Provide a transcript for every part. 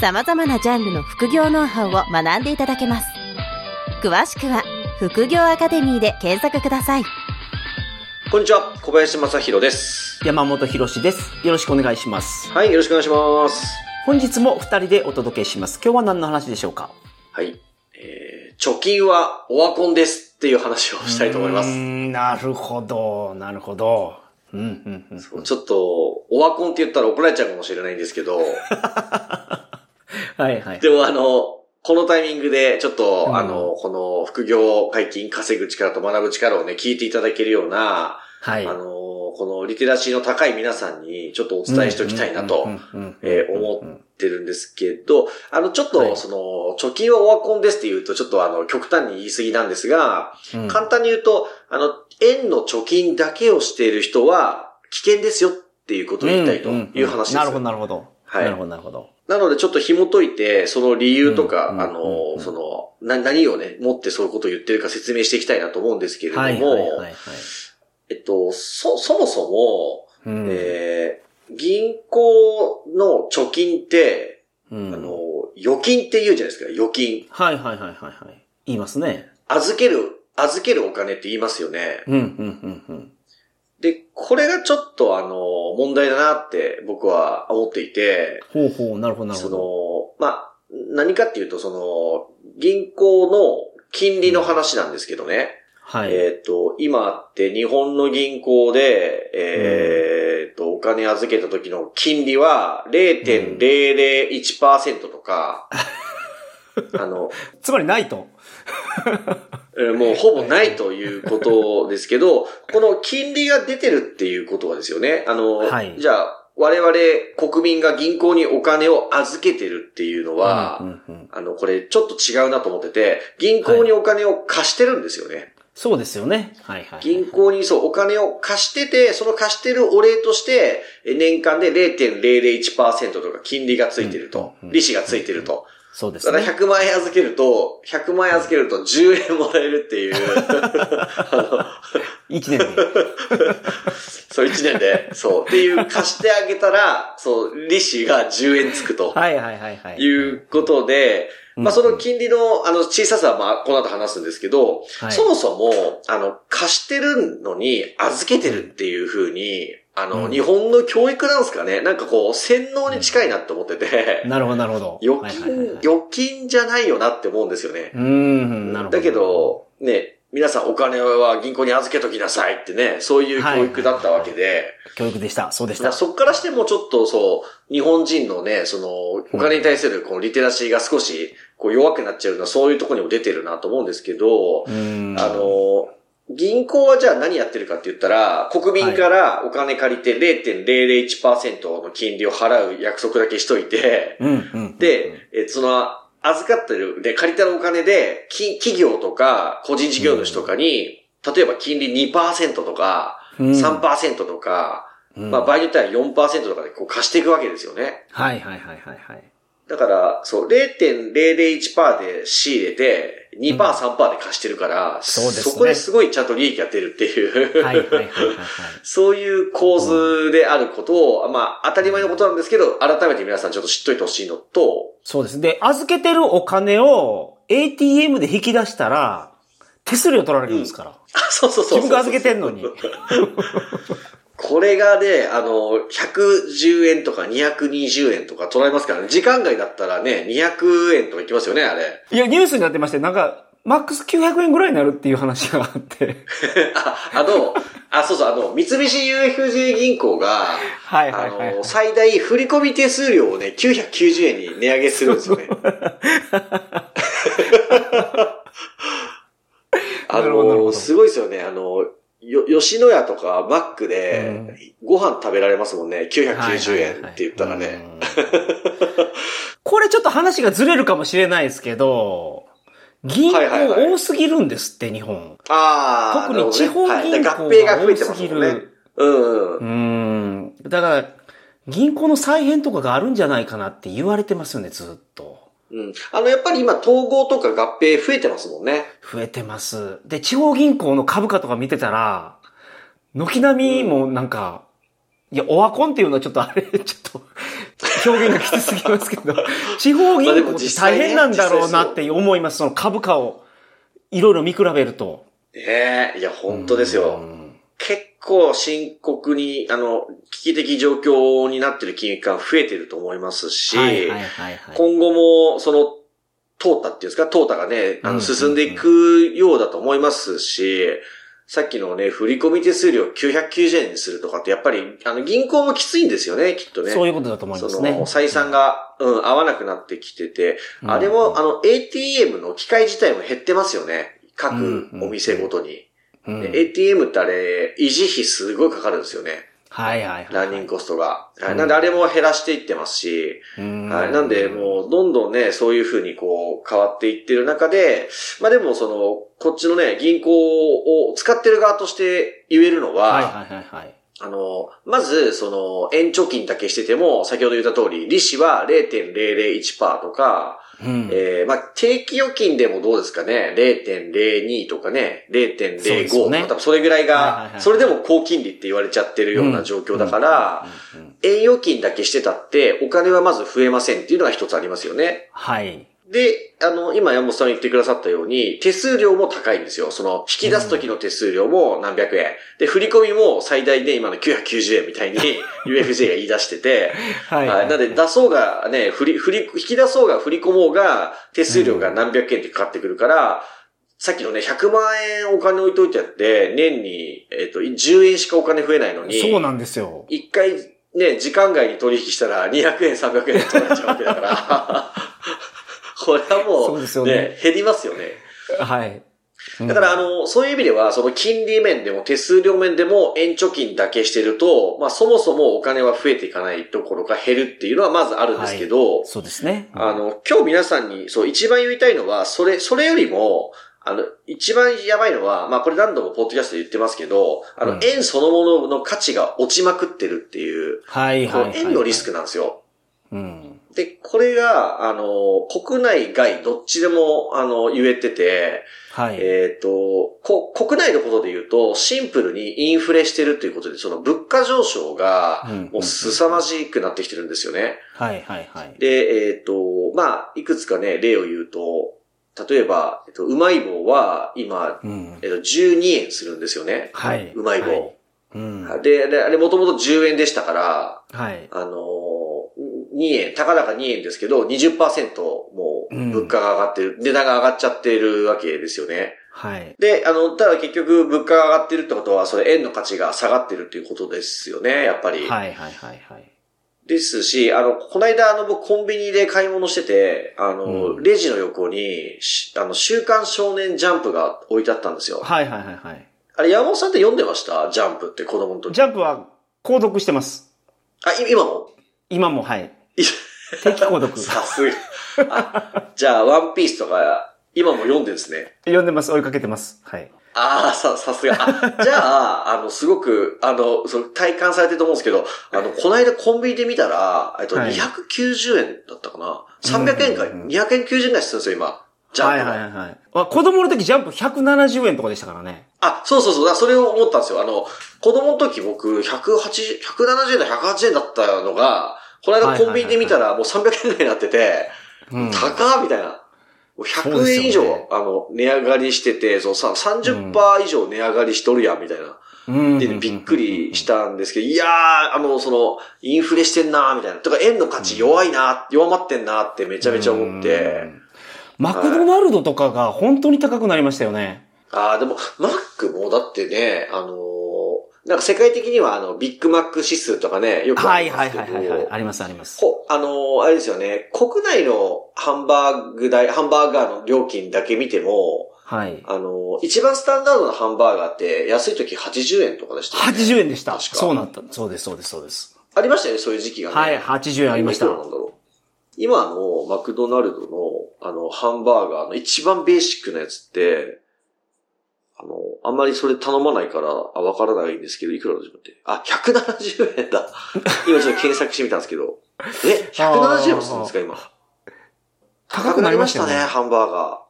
様々なジャンルの副業ノウハウを学んでいただけます。詳しくは副業アカデミーで検索ください。こんにちは、小林正宏です。山本博史です。よろしくお願いします。はい、よろしくお願いします。本日も二人でお届けします。今日は何の話でしょうか？はい。えー、貯金はオワコンですっていう話をしたいと思います。うーんなるほど、なるほど。うん、うん、うん。ちょっと、オワコンって言ったら怒られちゃうかもしれないんですけど、はい、はい。でもあの、このタイミングで、ちょっと、うんあの、この副業解禁、稼ぐ力と学ぶ力をね、聞いていただけるような、はい。あの、このリテラシーの高い皆さんに、ちょっとお伝えしておきたいなと、えー思ってるんですけど、あの、ちょっと、はいその、貯金はオワコンですって言うと、ちょっとあの、極端に言い過ぎなんですが、うん簡単に言うと、あの、円の貯金だけをしている人は、危険ですよっていうことを言いたいという話です。なるほど、なるほど。はいなるほど、なるほど。なので、ちょっと紐解いて、その理由とか、うんあうんうんの、その、な、何をね、持ってそういうことを言ってるか説明していきたいなと思うんですけれども、はい、はい、はい、はい。えっと、そ、そもそも、うんえー銀行の貯金って、うんあの、預金って言うじゃないですか、預金。はい、はい、はい、はい。はい言いますね。預ける、預けるお金って言いますよね。うん、うん、うん、うん。で、これがちょっとあの、問題だなって僕は思っていて、ほうほう、なるほど、なるそほど。の、まあ、何かっていうと、その、銀行の金利の話なんですけどね。はい。えっ、と、今って日本の銀行で、えっ、と、お金預けた時の金利は0.001%とか、あの、つまりないと。えーもうほぼないということですけど、この金利が出てるっていうことはですよね。あの、はいじゃあ、我々国民が銀行にお金を預けてるっていうのは、うんうんうんあの、これちょっと違うなと思ってて、銀行にお金を貸してるんですよね。そうですよね。はい、はい。銀行にそう、お金を貸してて、その貸してるお礼として、え年間で0.001%とか金利がついてると、利子がついてると。そうですだからね。100万円預けると、100万円預けると10円もらえるっていう、あ 一年で。の、そう1年で、そう、っていう貸してあげたら、そう、利子が10円つくと。はい、はい、はい、はい。いうことで、うんまあその金利のあの小ささはまあこの後話すんですけど、はいそもそも、あの、貸してるのに預けてるっていう風に、あの、うん日本の教育なんですかね？なんかこう、洗脳に近いなって思ってて、なるほど、なるほど。預はいはいはいはい、金預金じゃないよなって思うんですよね。うーん、なるほど。だけど、ね、皆さんお金は銀行に預けときなさいってね、そういう教育だったわけで、教育でした。そうでした。そっからしてもちょっとそう、日本人のね、その、お金に対するこのリテラシーが少し、こう弱くなっちゃうのはそういうところにも出てるなと思うんですけど。あ、の、銀行はじゃあ何やってるかって言ったら、国民からお金借りて0.001%の金利を払う約束だけしといて、うん、うん。で、えその、預かってる、で、借りたお金で、き企業とか、個人事業主とかに、例えば金利2%とか、うん、3%とか、うんまあ場合によっては4%とかでこう貸していくわけですよね。はい、はい、はい、はい、はい。だから、そう、0.001%で仕入れて、2%、3%で貸してるから、そうですねこですごいちゃんと利益が出るっていう、はい、はい、はい、はいはい。そういう構図であることを、まあ当たり前のことなんですけど、改めて皆さんちょっと知っといてほしいのと、そうです。で、預けてるお金を ATM で引き出したら、手数料取られるんですから。うそうそうそう。自分が預けてんのに。これがね、あの、110円とか220円とか取られますからね。時間外だったらね、200円とかいきますよね、あれ。いや、ニュースになってまして、なんか、マックス900円ぐらいになるっていう話があって。あ、あの、あ、そうそう、あの、三菱 UFJ 銀行が、はいあの、最大振込手数料をね、990円に値上げするんですよね。あの、すごいですよね。あの、よ、予吉野家とかマックで、ご飯食べられますもんね。990円って言ったらね。これちょっと話がずれるかもしれないですけど、銀行多すぎるんですって、日本。ああ。特に地方銀行が多すぎる。うん。うん。だから、銀行の再編とかがあるんじゃないかなって言われてますよね、ずっと。うん。あの、やっぱり今、統合とか合併増えてますもんね。増えてます。で、地方銀行の株価とか見てたら、軒並みもなんか、うん、いや、オワコンっていうのはちょっとあれ、ちょっと、表現がきつすぎますけど、地方銀行って大変なんだろうなって思います、その株価を。いろいろ見比べると。ええいや、本当ですよ。結構深刻に、あの、危機的状況になってる金融機関増えてると思いますし、今後も、その、淘汰っていうんですか、淘汰がね、あの、進んでいくようだと思いますし、さっきのね、振込手数料990円にするとかって、やっぱり、あの、銀行もきついんですよね、きっとね。そういうことだと思いますね。その、採算が、うん、合わなくなってきてて、あれも、あの、ATM の機械自体も減ってますよね。各お店ごとに。うん、ATM ってあれ、維持費すごいかかるんですよね。はいはいはい、ランニングコストが。はい、なんであれも減らしていってますし、はい、なんでもうどんどんね、そういうふうにこう変わっていってる中で、まあでもその、こっちのね、銀行を使ってる側として言えるのは、はいはいはいはい。あの、まず、その、円貯金だけしてても、先ほど言った通り、利子は0.001%とか、うん、えー、まあ、定期預金でもどうですかね、0.02とかね、0.05とか、ね、多分それぐらいが、それでも高金利って言われちゃってるような状況だから、円預金だけしてたって、お金はまず増えませんっていうのが一つありますよね。はい。で、あの、今山本さん言ってくださったように、手数料も高いんですよ。その、引き出す時の手数料も何百円。で、振り込みも最大で今の990円みたいに UFJ が言い出してて、はい、はい。なので、出そうがね、振り、振り、引き出そうが振り込もうが、手数料が何百円ってかかってくるから、うん、さっきのね、100万円お金置いといてあって、年に、えっ、ー、と、10円しかお金増えないのに。そうなんですよ。一回、ね、時間外に取引したら200円、300円取られちゃうわけだから。これはもう、そうですよね。減りますよね。はい。だから、あの、そういう意味では、その金利面でも手数料面でも円貯金だけしてると、まあそもそもお金は増えていかないところが減るっていうのはまずあるんですけど、はい、そうですね。あの、今日皆さんに、そう、一番言いたいのは、それ、それよりも、あの、一番やばいのは、まあこれ何度もポッドキャストで言ってますけど、あの、うん、円そのものの価値が落ちまくってるっていう、はいはいはい、はい、円のリスクなんですよ。うん。で、これが、あの、国内外どっちでも、あの、言えてて、はい。えっ、ー、と、こ、国内のことで言うと、シンプルにインフレしてるということで、その物価上昇が、もう凄まじくなってきてるんですよね。はいはいはい。で、えっ、ー、と、まあ、いくつかね、例を言うと、例えば、えっと、うまい棒は今、うん、えっと、12円するんですよね。はい。うまい棒。はいうん、で、であれもともと10円でしたから、はい。あの2円、たかだか2円ですけど、20%もう物価が上がってる、うん、値段が上がっちゃってるわけですよね。はい。で、あの、ただ結局物価が上がってるってことは、それ円の価値が下がってるっていうことですよね、やっぱり。はいはいはいはい。ですし、あの、この間、あの、僕、コンビニで買い物してて、あの、うん、レジの横に、あの、週刊少年ジャンプが置いてあったんですよ。はいはいはいはい。あれ、山本さんって読んでました？ジャンプって子供の時。ジャンプは、購読してます。あ、今も？今も、はい。定期購読。さすが。じゃあ、ワンピースとか、今も読んでるんですね。読んでます。追いかけてます。はい。ああ、さ、さすが。じゃあ、あの、すごく、あの、その体感されてると思うんですけど、あの、この間コンビニで見たら、えっと、290円だったかな。300円か、290円ぐらいするんですよ、今。ジャンプ。はいはいはい。あ、子供の時ジャンプ170円とかでしたからね。あ、そうそうそう。それを思ったんですよ。あの、子供の時僕、180、170円だ、180円だったのが、この間コンビニで見たらもう300円ぐらいになってて、高みたいな。100円以上、ね、あの、値上がりしてて、そうさ、30%以上値上がりしとるやん、みたいな。で、びっくりしたんですけど、いやー、あの、その、インフレしてんなー、みたいな。とか、円の価値弱いな、弱まってんなってめちゃめちゃ思って。マクドナルドとかが本当に高くなりましたよね。ああ、でも、マックもだってね、あのー、なんか世界的にはあの、ビッグマック指数とかね、よくありますけど。はいはいはいはい、ありますあります。こあのー、あれですよね、国内のハンバーグ代、ハンバーガーの料金だけ見ても、はい。あの、一番スタンダードなハンバーガーって安い時80円とかでしたよね。80円でした。確かそうなった。そうです、そうです、そうです。ありましたよね、そういう時期がね。はい、80円ありましたなんだろう。今のマクドナルドのあの、ハンバーガーの一番ベーシックなやつって、あの、あんまりそれ頼まないから、あ、わからないんですけど、いくらだと思って。あ、170円だ。今ちょっと検索してみたんですけど。え、170円もするんですか、今？高くなりましたよねハンバーガ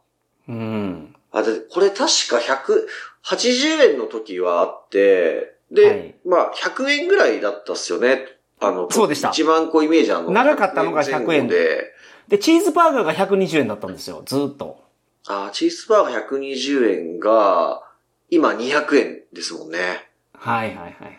うん。ー。あ、で、これ確か180円の時はあって、で、はいまあ、100円ぐらいだったっすよね。あの、そうでした一番こうイメージあるの。長かったのが100円で。で、チーズバーガーが120円だったんですよ、ずーっと。あーチーズバーガー120円が、今200円ですもんね。はいはいはいはい。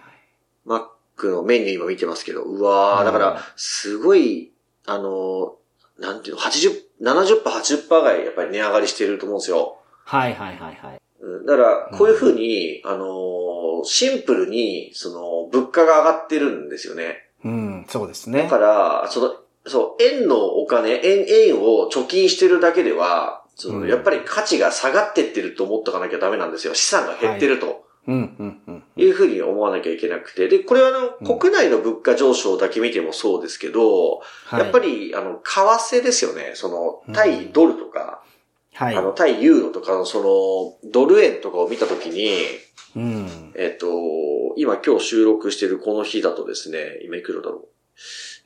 マックのメニュー今見てますけど、うわー、うんだから、すごい、あの、なんていうの、80、70%、80%ぐらいやっぱり値上がりしてると思うんですよ。はいはいはいはい。うんだから、こういうふうに、あの、シンプルに、その、物価が上がってるんですよね。うん、そうですねだ。から、その、そう、円のお金、円、円を貯金してるだけでは、その、うんやっぱり価値が下がってってると思っとかなきゃダメなんですよ。資産が減ってると。うん、うん、うん。いうふうに思わなきゃいけなくて。で、これはあの、うん国内の物価上昇だけ見てもそうですけど、はいやっぱ、り、あの、為替ですよね。その、対ドルとか、はい。あの、対ユーロとかのその、ドル円とかを見たときに、うん。えっと、今今日収録してるこの日だとですね、今いくらだろう。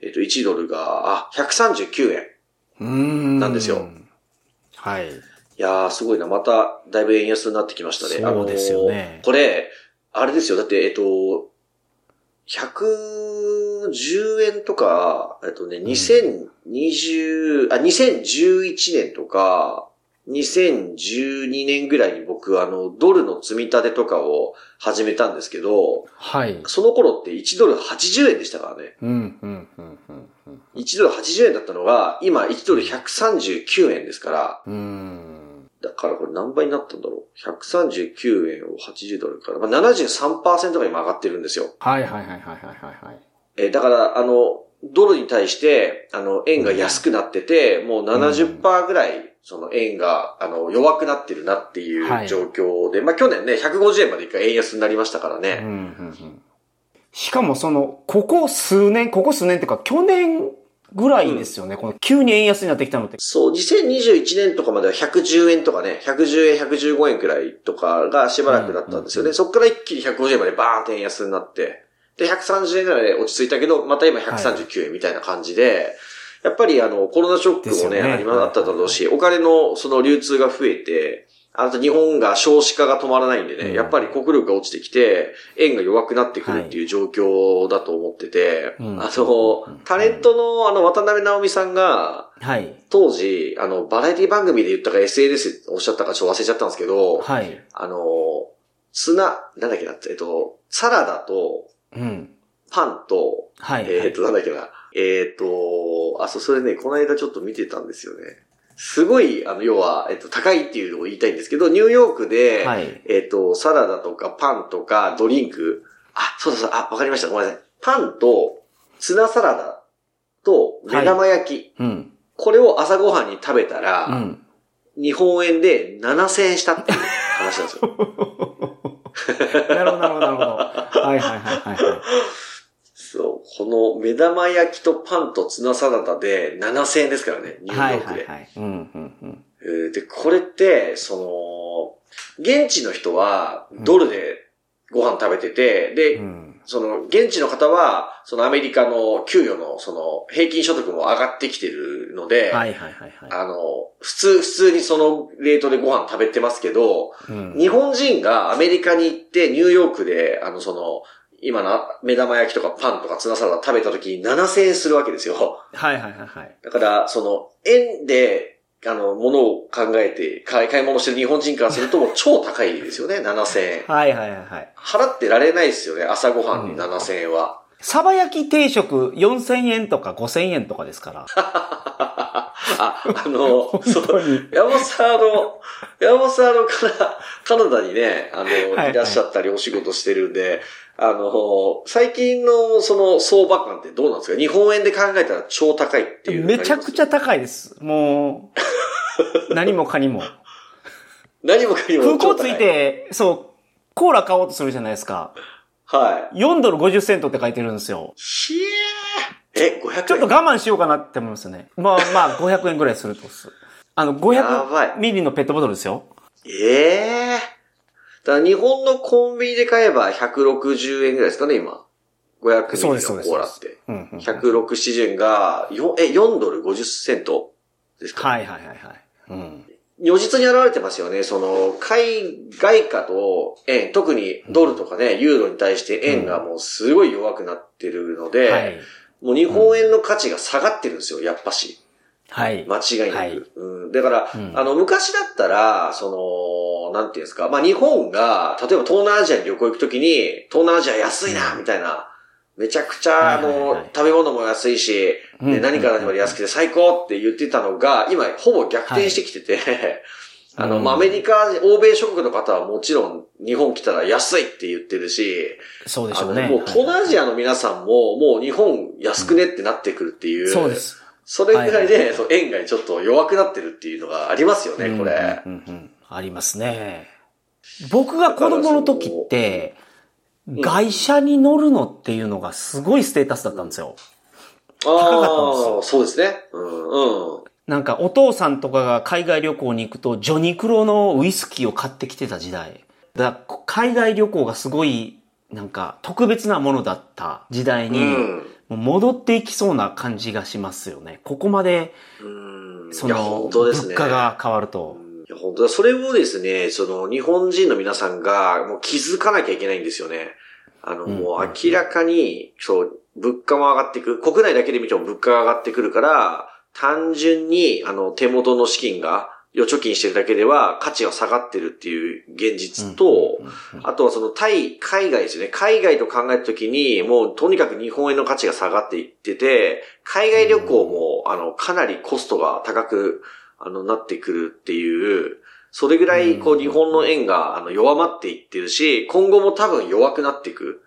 えっと、1ドルが、あ、139円。うん。なんですよ。はい。いやー、すごいな。また、だいぶ円安になってきましたね。そうですよねあのーこれ、あれですよ。だって、えっと、110円とか、えっとね、2020、あ、2011年とか、2012年ぐらいに僕、あの、ドルの積み立てとかを始めたんですけど、はい。その頃って1ドル80円でしたからね。うん、うん、うん、うんうん。1ドル80円だったのが、今1ドル139円ですから、うん。だからこれ何倍になったんだろう ?139 円を80ドルから、まあ、73%が今上がってるんですよ。はい、はい、はい、はい、はい、はい。えーだから、あの、ドルに対して、あの、円が安くなってて、もう70%ぐらい、その円が、あの、弱くなってるなっていうはい状況で、まあ去年ね、150円まで一回円安になりましたからうん、ね。うん、うん。しかもその、ここ数年、ここ数年っていうか、去年ぐらいですよね。この急に円安になってきたのって。そう、2021年とかまでは110円とかね、110円、115円くらいとかがしばらくだったんですよね。そこから一気に150円までバーンって円安になって、で、130円ぐらいで落ち着いたけど、また今139円みたいな感じで、やっぱりあの、コロナショックもね、ねありまっただろうし、お金のその流通が増えて、あと日本が少子化が止まらないんでね、うんやっぱり国力が落ちてきて、円が弱くなってくるっていう状況だと思ってて、うんあの、タレントのあの、渡辺直美さんが、はい。当時、あの、バラエティ番組で言ったか SNS でおっしゃったかちょっと忘れちゃったんですけど、はい。あの、ツナ、なんだっけな、えっと、サラダとうん。パンと、はい。えっと、なんだっけな、えっと、あ、そう、それね、この間ちょっと見てたんですよね。すごい、あの、要は、えっと、高いっていうのを言いたいんですけど、ニューヨークで、はい。えっと、サラダとかパンとかドリンク、あ、そうだそうだ、あ、わかりました、ごめんなさい。パンとツナサラダと目玉焼き、うん。これを朝ごはんに食べたら、うん。日本円で7000円したっていう話なんですよ。なるほど、なるほど、なるほど。はいはいはいはいはい。そう。この目玉焼きとパンとツナサラダで7000円ですからね、ニューはいヨークで。はいはい。うん、うん、うん。えーで、これって、その、現地の人はドルでご飯食べてて、で、うん。その、現地の方は、そのアメリカの給与の、その、平均所得も上がってきてるので、はいはいはいはい。あの、普通、普通にそのレートでご飯食べてますけど、うん日本人がアメリカに行ってニューヨークで、あの、その、今の目玉焼きとかパンとかツナサラダ食べた時に7000円するわけですよ。はいはいはいはい。だから、その、円で、あの、物を考えて買い、買い物してる日本人からするともう超高いですよね、7000円。はいはいはいはい。払ってられないですよね、朝ごはんにうん7000円は。サバ焼き定食4000円とか5000円とかですから。あ、あの、そう。山本さん、あの、山本さん、あの、カナカナダにね、あの、はいいらっしゃったりお仕事してるんで、あの、最近のその相場感ってどうなんですか？日本円で考えたら超高いっていう。めちゃくちゃ高いです。もう、何もかにも。何もかにも空港着いて、そう、コーラ買おうとするじゃないですか。はい。4ドル50セントって書いてるんですよ。ひえー。え、500円？ちょっと我慢しようかなって思いますよね。まあまあ、500円ぐらいするとす。あの、やばい500ミリのペットボトルですよ。ええだから日本のコンビニで買えば160円ぐらいですかね、今。500ミリのコーラって。うんうん。160、70円が、よえ、4ドル50セントですか？はいはいはいはい。うん。如実に現れてますよね。その、海外貨と円、特にドルとかね、ユーロに対して円がもうすごい弱くなってるので、はい。もう日本円の価値が下がってるんですよ、やっぱし。はい。間違いなく。はいうん、だから、うんあの、昔だったら、その、なんていうんですか、まあ、日本が、例えば東南アジアに旅行行くときに、東南アジア安いな、みたいな、めちゃくちゃ、あはいはいはいの、食べ物も安いし、うんで何から何まで安くて最高って言ってたのが、今、ほぼ逆転してきてて、あの、うんまあ、アメリカ、欧米諸国の方はもちろん、日本来たら安いって言ってるし、あの、そうでしょうね。もう東南アジアの皆さんも、もう日本安くねってなってくるっていう。そうです。それぐらいはいで、そう円がちょっと弱くなってるっていうのがありますよね、これ。うんうんうんありますね。僕が子供の時って、ん外車に乗るのっていうのがすごいステータスだったんですよ。高かったんですあよあ、そうですね。うん、うん。なんかお父さんとかが海外旅行に行くと、ジョニクロのウイスキーを買ってきてた時代。だ海外旅行がすごい、なんか特別なものだった時代に、戻っていきそうな感じがしますよね。ここまで、その、本当ですね。物価が変わると。いや、本当だ。それをですね、その、日本人の皆さんが、もう気づかなきゃいけないんですよね。あの、うんもう明らかに、そう、物価も上がっていく。国内だけで見ても物価が上がってくるから、単純に、あの、手元の資金が、預貯金してるだけでは価値が下がってるっていう現実と、あとはその対、海外ですよね。海外と考えたときに、もうとにかく日本円の価値が下がっていってて、海外旅行も、あの、かなりコストが高く、あの、なってくるっていう、それぐらい、こう、うん日本の円が、あの、弱まっていってるし、今後も多分弱くなっていく。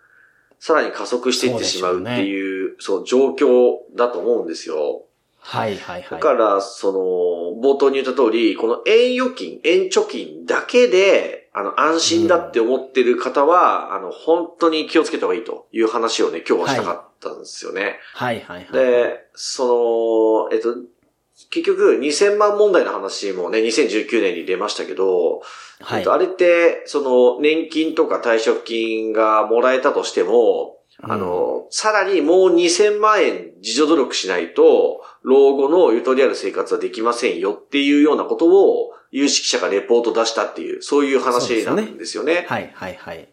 さらに加速していってしまうっていう、そう、状況だと思うんですよ。はいはいはい。だから、その、冒頭に言った通り、この円預金、円貯金だけで、あの、安心だって思ってる方は、あの、本当に気をつけた方がいいという話をね、今日はしたかったんですよね。はいはいはい。で、その、えっと、結局、2000万問題の話もね、2019年に出ましたけど、はいえっと、あれって、その、年金とか退職金がもらえたとしても、あの、さらにもう2000万円自助努力しないと、老後のゆとりある生活はできませんよっていうようなことを、有識者がレポート出したっていう、そういう話なんですよね。はいはいはい。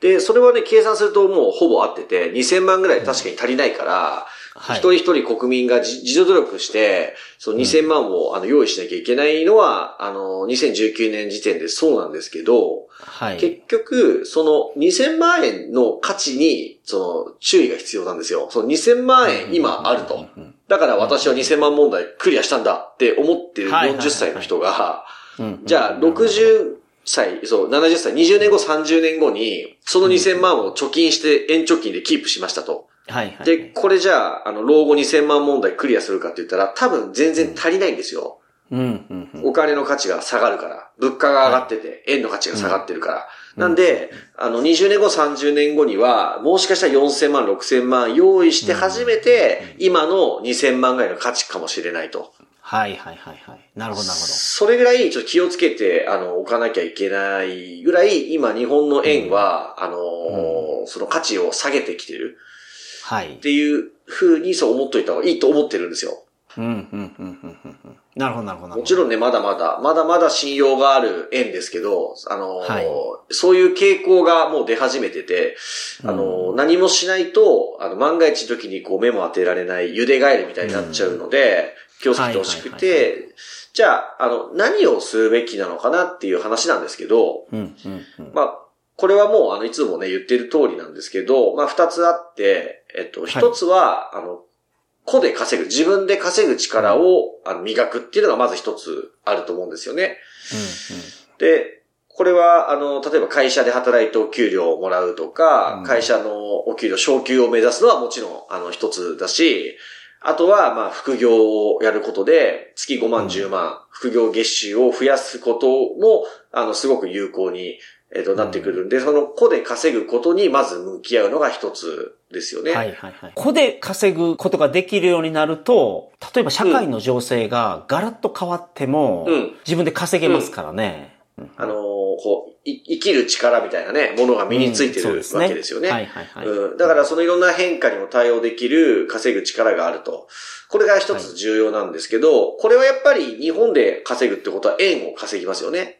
で、それはね、計算するともうほぼ合ってて、2000万ぐらい確かに足りないから、はい。一人一人国民が自自助努力して、その2000万を、あの用意しなきゃいけないのは、あの、2019年時点でそうなんですけど、はい。結局、その2000万円の価値に、その注意が必要なんですよ。その2000万円今あると。うんだから私は2000万問題クリアしたんだって思ってるはいはいはいはい40歳の人が、うんじゃあ60歳、そう、70歳、20年後、30年後に、その2000万を貯金して円貯金でキープしましたと。はいはい。で、これじゃあ、あの、老後2000万問題クリアするかって言ったら、多分全然足りないんですよ。うんうんうん。お金の価値が下がるから。物価が上がってて、円の価値が下がってるから。なんで、あの、20年後、30年後には、もしかしたら4000万、6000万用意して初めて、今の2000万ぐらいの価値かもしれないと。はいはいはいはい。なるほどなるほど。それぐらい、ちょっと気をつけて、あの、置かなきゃいけないぐらい、今、日本の円は、あのーその価値を下げてきてるはいっ。ていう風にそう思っといた方がいいと思ってるんですよ。うんうんうんうんうんうん。なるほどなるほど。もちろんね、まだまだ、まだまだ信用がある円ですけど、あのーはいそういう傾向がもう出始めてて、あのー何もしないと、あの、万が一の時にこう目も当てられない茹でガエルみたいになっちゃうので、気をつけてほしくはいはいて、じゃあ、あの、何をするべきなのかなっていう話なんですけど、うんうんうん。まあ、これはもう、あの、いつもね、言ってる通りなんですけど、まあ、二つあって、えっと、一つは、あの、個で稼ぐ、自分で稼ぐ力を、あの磨くっていうのがまず一つあると思うんですよね。で、これは、あの、例えば会社で働いてお給料をもらうとか、うん。会社のお給料、昇給を目指すのはもちろん、あの、一つだし、あとは、まあ、副業をやることで、月5万、10万、副業月収を増やすことも、あの、すごく有効に、えっ、と、なってくるんで、その個で稼ぐことにまず向き合うのが一つですよね。はいはいはい。個で稼ぐことができるようになると、例えば社会の情勢がガラッと変わっても、うん自分で稼げますからね。あのーこう、い生きる力みたいなね、ものが身についてるわけですよね。はいはいはい。うん、だからそのいろんな変化にも対応できる稼ぐ力があると。これが一つ重要なんですけど、これはやっぱり日本で稼ぐってことは円を稼ぎますよね。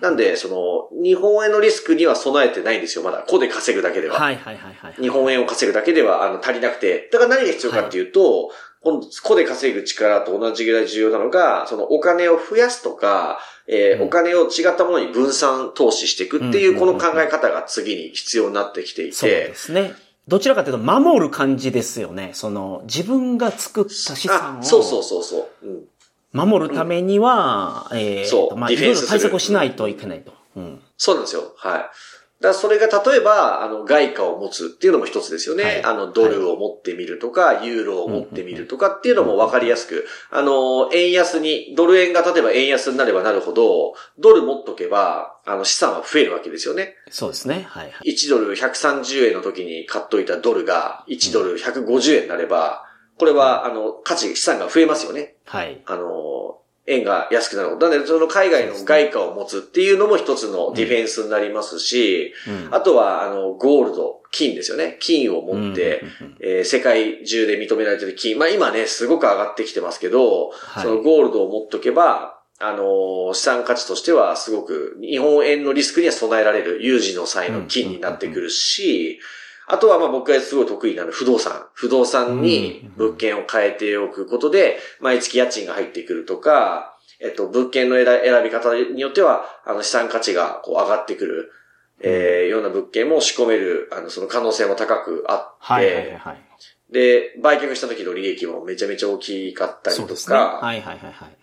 なんで、その、日本円のリスクには備えてないんですよ、まだ。個で稼ぐだけでは。はいはいはいはい。日本円を稼ぐだけではあの足りなくて。だから何が必要かっていうと、今度、個で稼ぐ力と同じぐらい重要なのが、そのお金を増やすとか、えーうんお金を違ったものに分散投資していくっていう、うんこの考え方が次に必要になってきていそうでて、すね。どちらかというと、守る感じですよね。その、自分が作った資産あ、を。そうそうそうそう。うん守るためには、えーそうまあ、ディフェンスするいろいろ対策をしないといけないと。うん。そうなんですよ。はい。だからそれが例えば、あの、外貨を持つっていうのも一つですよね。はいあの、ドルを持ってみるとか、ユーロを持ってみるとかっていうのも分かりやすく、あの、円安に、ドル円が例えば円安になればなるほど、ドル持っとけば、あの、資産は増えるわけですよね。そうですね。はいはい。1ドル130円の時に買っといたドルが、1ドル150円になれば、これは、あの、価値、資産が増えますよね。はい。あの、円が安くなる。なので、その海外の外貨を持つっていうのも一つのディフェンスになりますし、うんあとは、あの、ゴールド、金ですよね。金を持って、うんうんうんえー世界中で認められてる金。まあ今ね、すごく上がってきてますけど、はいそのゴールドを持っとけば、あのー資産価値としてはすごく日本円のリスクには備えられる有事の際の金になってくるし、あとはまあ僕がすごい得意なの不動産。不動産に物件を変えておくことで、毎月家賃が入ってくるとか、えっと、物件の選選び方によっては、あの資産価値がこう上がってくる。えーような物件も仕込める、あの、その可能性も高くあって、はいはいはいはい。で、売却した時の利益もめちゃめちゃ大きかったりとそうですね。か、はいはいはいはい。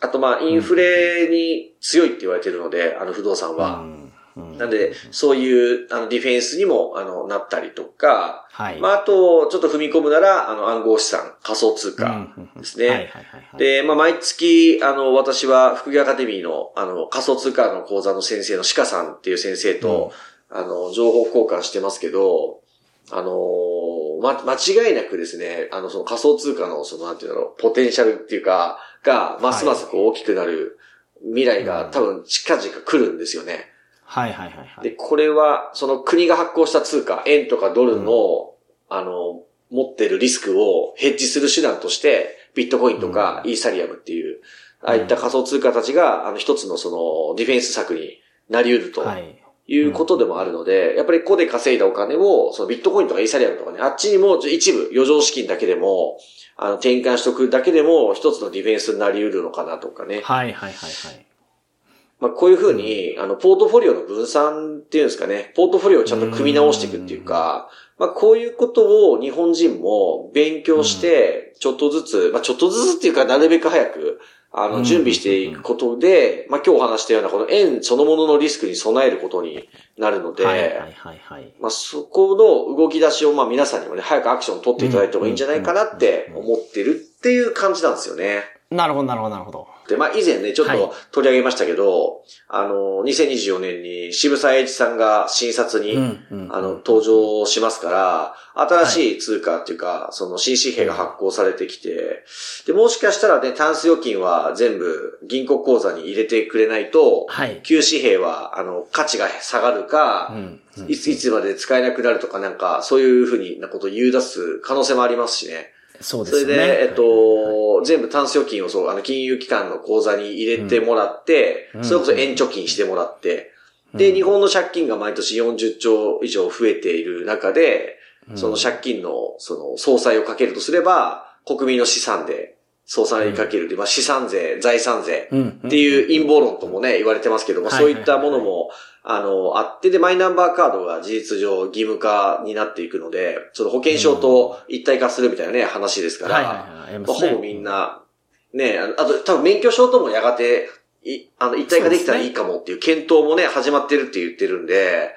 あとまあ、インフレに強いって言われてるので、あの不動産は。うんうんなんで、そういう、あの、ディフェンスにも、あの、なったりとか、はい。まあ、あと、ちょっと踏み込むなら、あの、暗号資産、仮想通貨ですね。はいはいはいはい。で、まあ、毎月、あの、私は、副業アカデミーの、あの、仮想通貨の講座の先生の鹿さんっていう先生と、あの、情報交換してますけど、あのーま、間違いなくですね、あの、その仮想通貨の、その、なんていうんだろう、ポテンシャルっていうか、が、ますますこう大きくなる未来が多分近々来るんですよね。はいはいはいはい。で、これは、その国が発行した通貨、円とかドルの、あの、持ってるリスクをヘッジする手段として、ビットコインとかイーサリアムっていう、ああいった仮想通貨たちが、あの、一つのその、ディフェンス策になり得ると。はい。いうことでもあるので、やっぱりここで稼いだお金を、そのビットコインとかイーサリアムとかね、あっちにも一部余剰資金だけでも、あの、転換しとくだけでも一つのディフェンスになり得るのかなとかね。はいはいはいはい。まあ、こういうふうに、あの、ポートフォリオの分散っていうんですかね、ポートフォリオをちゃんと組み直していくっていうか、まあ、こういうことを日本人も勉強して、ちょっとずつ、まあ、ちょっとずつっていうか、なるべく早く、あの、うん準備していくことで、まあ、今日お話したようなこの円そのもののリスクに備えることになるので、はいはいはいはい。まあ、そこの動き出しを、まあ、皆さんにもね、早くアクションを取っていただいた方がいいんじゃないかなって思ってるっていう感じなんですよね。なるほどなるほどなるほど。で、まあ、以前ね、ちょっはいと取り上げましたけど、あの、2024年に渋沢栄一さんが診察に、うんうんあの、登場しますから、新しい通貨っていうか、その新紙幣が発行されてきて、で、もしかしたらね、タンス預金は全部銀行口座に入れてくれないと、はい。旧紙幣は、あの、価値が下がるか、うんうんいつ、いつまで使えなくなるとかなんか、そういうふうになことを言い出す可能性もありますしね。そうですね。それで、えっと、全部タンス預金をそう、あの、金融機関の口座に入れてもらって、うん。それこそ円貯金してもらって、で、日本の借金が毎年40兆以上増えている中で、その借金の、その、総裁をかけるとすれば、国民の資産で、総裁にかけるで、まあ、資産税、財産税うん。っていう陰謀論ともね、言われてますけども、はい。そういったものも、あの、あって、で、マイナンバーカードが事実上義務化になっていくので、その保険証と一体化するみたいなね、話ですから、ほぼみんな、ね、あと多分免許証ともやがて、いあの、一体化できたらいいかもっていう検討もね、始まってるって言ってるんで、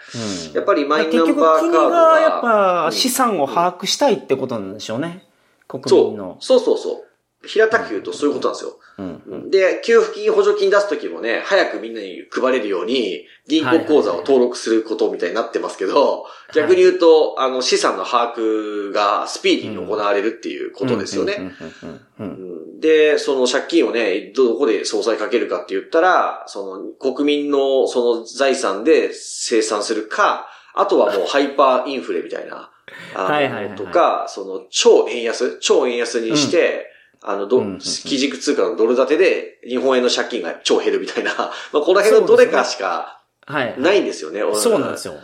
うんやっぱりマイナ結局ンバーカード国が、がやっぱ資産を把握したいってことなんでしょうね。国そう民の。。そうそうそう。平たく言うとそういうことなんですよ。うん。で、給付金、補助金出すときもね、早くみんなに配れるように、銀行口座を登録することみたいになってますけど、逆に言うと、あの、資産の把握がスピーディーに行われるっていうことですよね。うんうんうんうんうんで、その借金をね、どこで総裁かけるかって言ったら、その国民のその財産で生産するか、あとはもうハイパーインフレみたいな、あ はいはいはいはいの、とか、その超円安超円安にして、あの、ど、うんうんうん基軸通貨のドル建てで日本円の借金が超減るみたいな、まあ、この辺のどれかしかはい。ないんですよね。そうなんですよ。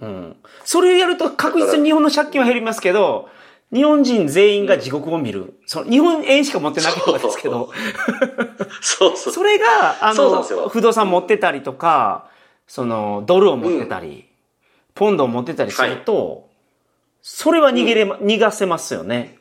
うん。それをやると確実に日本の借金は減りますけど、日本人全員が地獄を見る。その日本円しか持ってなければですけど、そうそう。それが、あの不動産持ってたりとか、その、ドルを持ってたり、ポンドを持ってたりすると、それは逃げれま、逃がせますよね。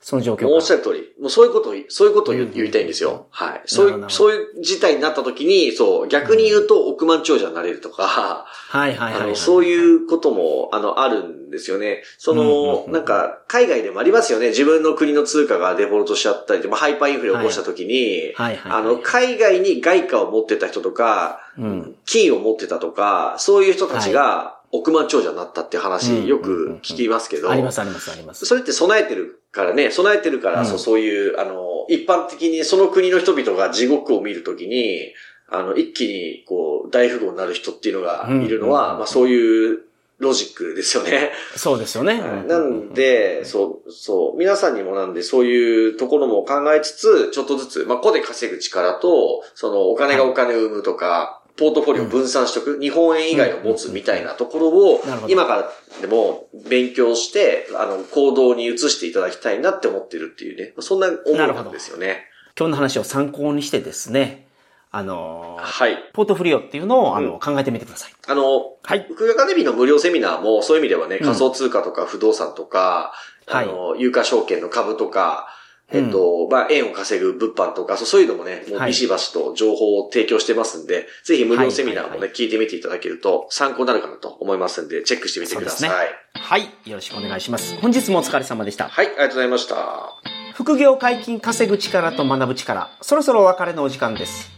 その状況おっしゃる通り。もうそういうことを、そういうことを言いたいんですよ。はい。そういう、そういう事態になった時に、そう、逆に言うと億万長者になれるとか、はいはいはいはい。あの、そういうことも、あの、あるんですよね。その、うんなんか、海外でもありますよね。自分の国の通貨がデフォルトしちゃったり、まあ、ハイパーインフレを起こした時に、はいはいはいあの、海外に外貨を持ってた人とか、うん。金を持ってたとか、そういう人たちが億万長者になったっていううん話、よく聞きますけど、ありますありますあります。それって備えてるからね、備えてるから、うんそうそういう、あの、一般的にその国の人々が地獄を見るときに、あの、一気に、こう、大富豪になる人っていうのがいるのは、うんまあそういうロジックですよね。そうですよね。なんで、そう、そう、皆さんにもなんでそういうところも考えつつ、ちょっとずつ、まあ、個で稼ぐ力と、そのお金がお金を生むとか、ポートフォリオを分散しとく、日本円以外を持つみたいなところを今からでも勉強して、あの、行動に移していただきたいなって思ってるっていうね、そんな思いなんですよね。今日の話を参考にしてですね、あのーはい。ポートフリオっていうのを、あの、うん。考えてみてください。あの、はい。福井アカデミーの無料セミナーもそういう意味ではね、うん。仮想通貨とか不動産とか、はい。あの、有価証券の株とか、えっと、まあ、円を稼ぐ物販とか、そういうのもね、もうはいビシバシと情報を提供してますんで、ぜひ無料セミナーもね、はいはい聞いてみていただけると参考になるかなと思いますんで、チェックしてみてください。そうですはい。よろしくお願いします。本日もお疲れ様でした。はい、ありがとうございました。副業解禁稼ぐ力と学ぶ力。そろそろお別れのお時間です。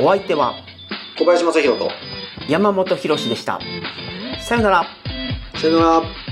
お相手は小林正宏と、山本博史でした。さよなら。さよなら。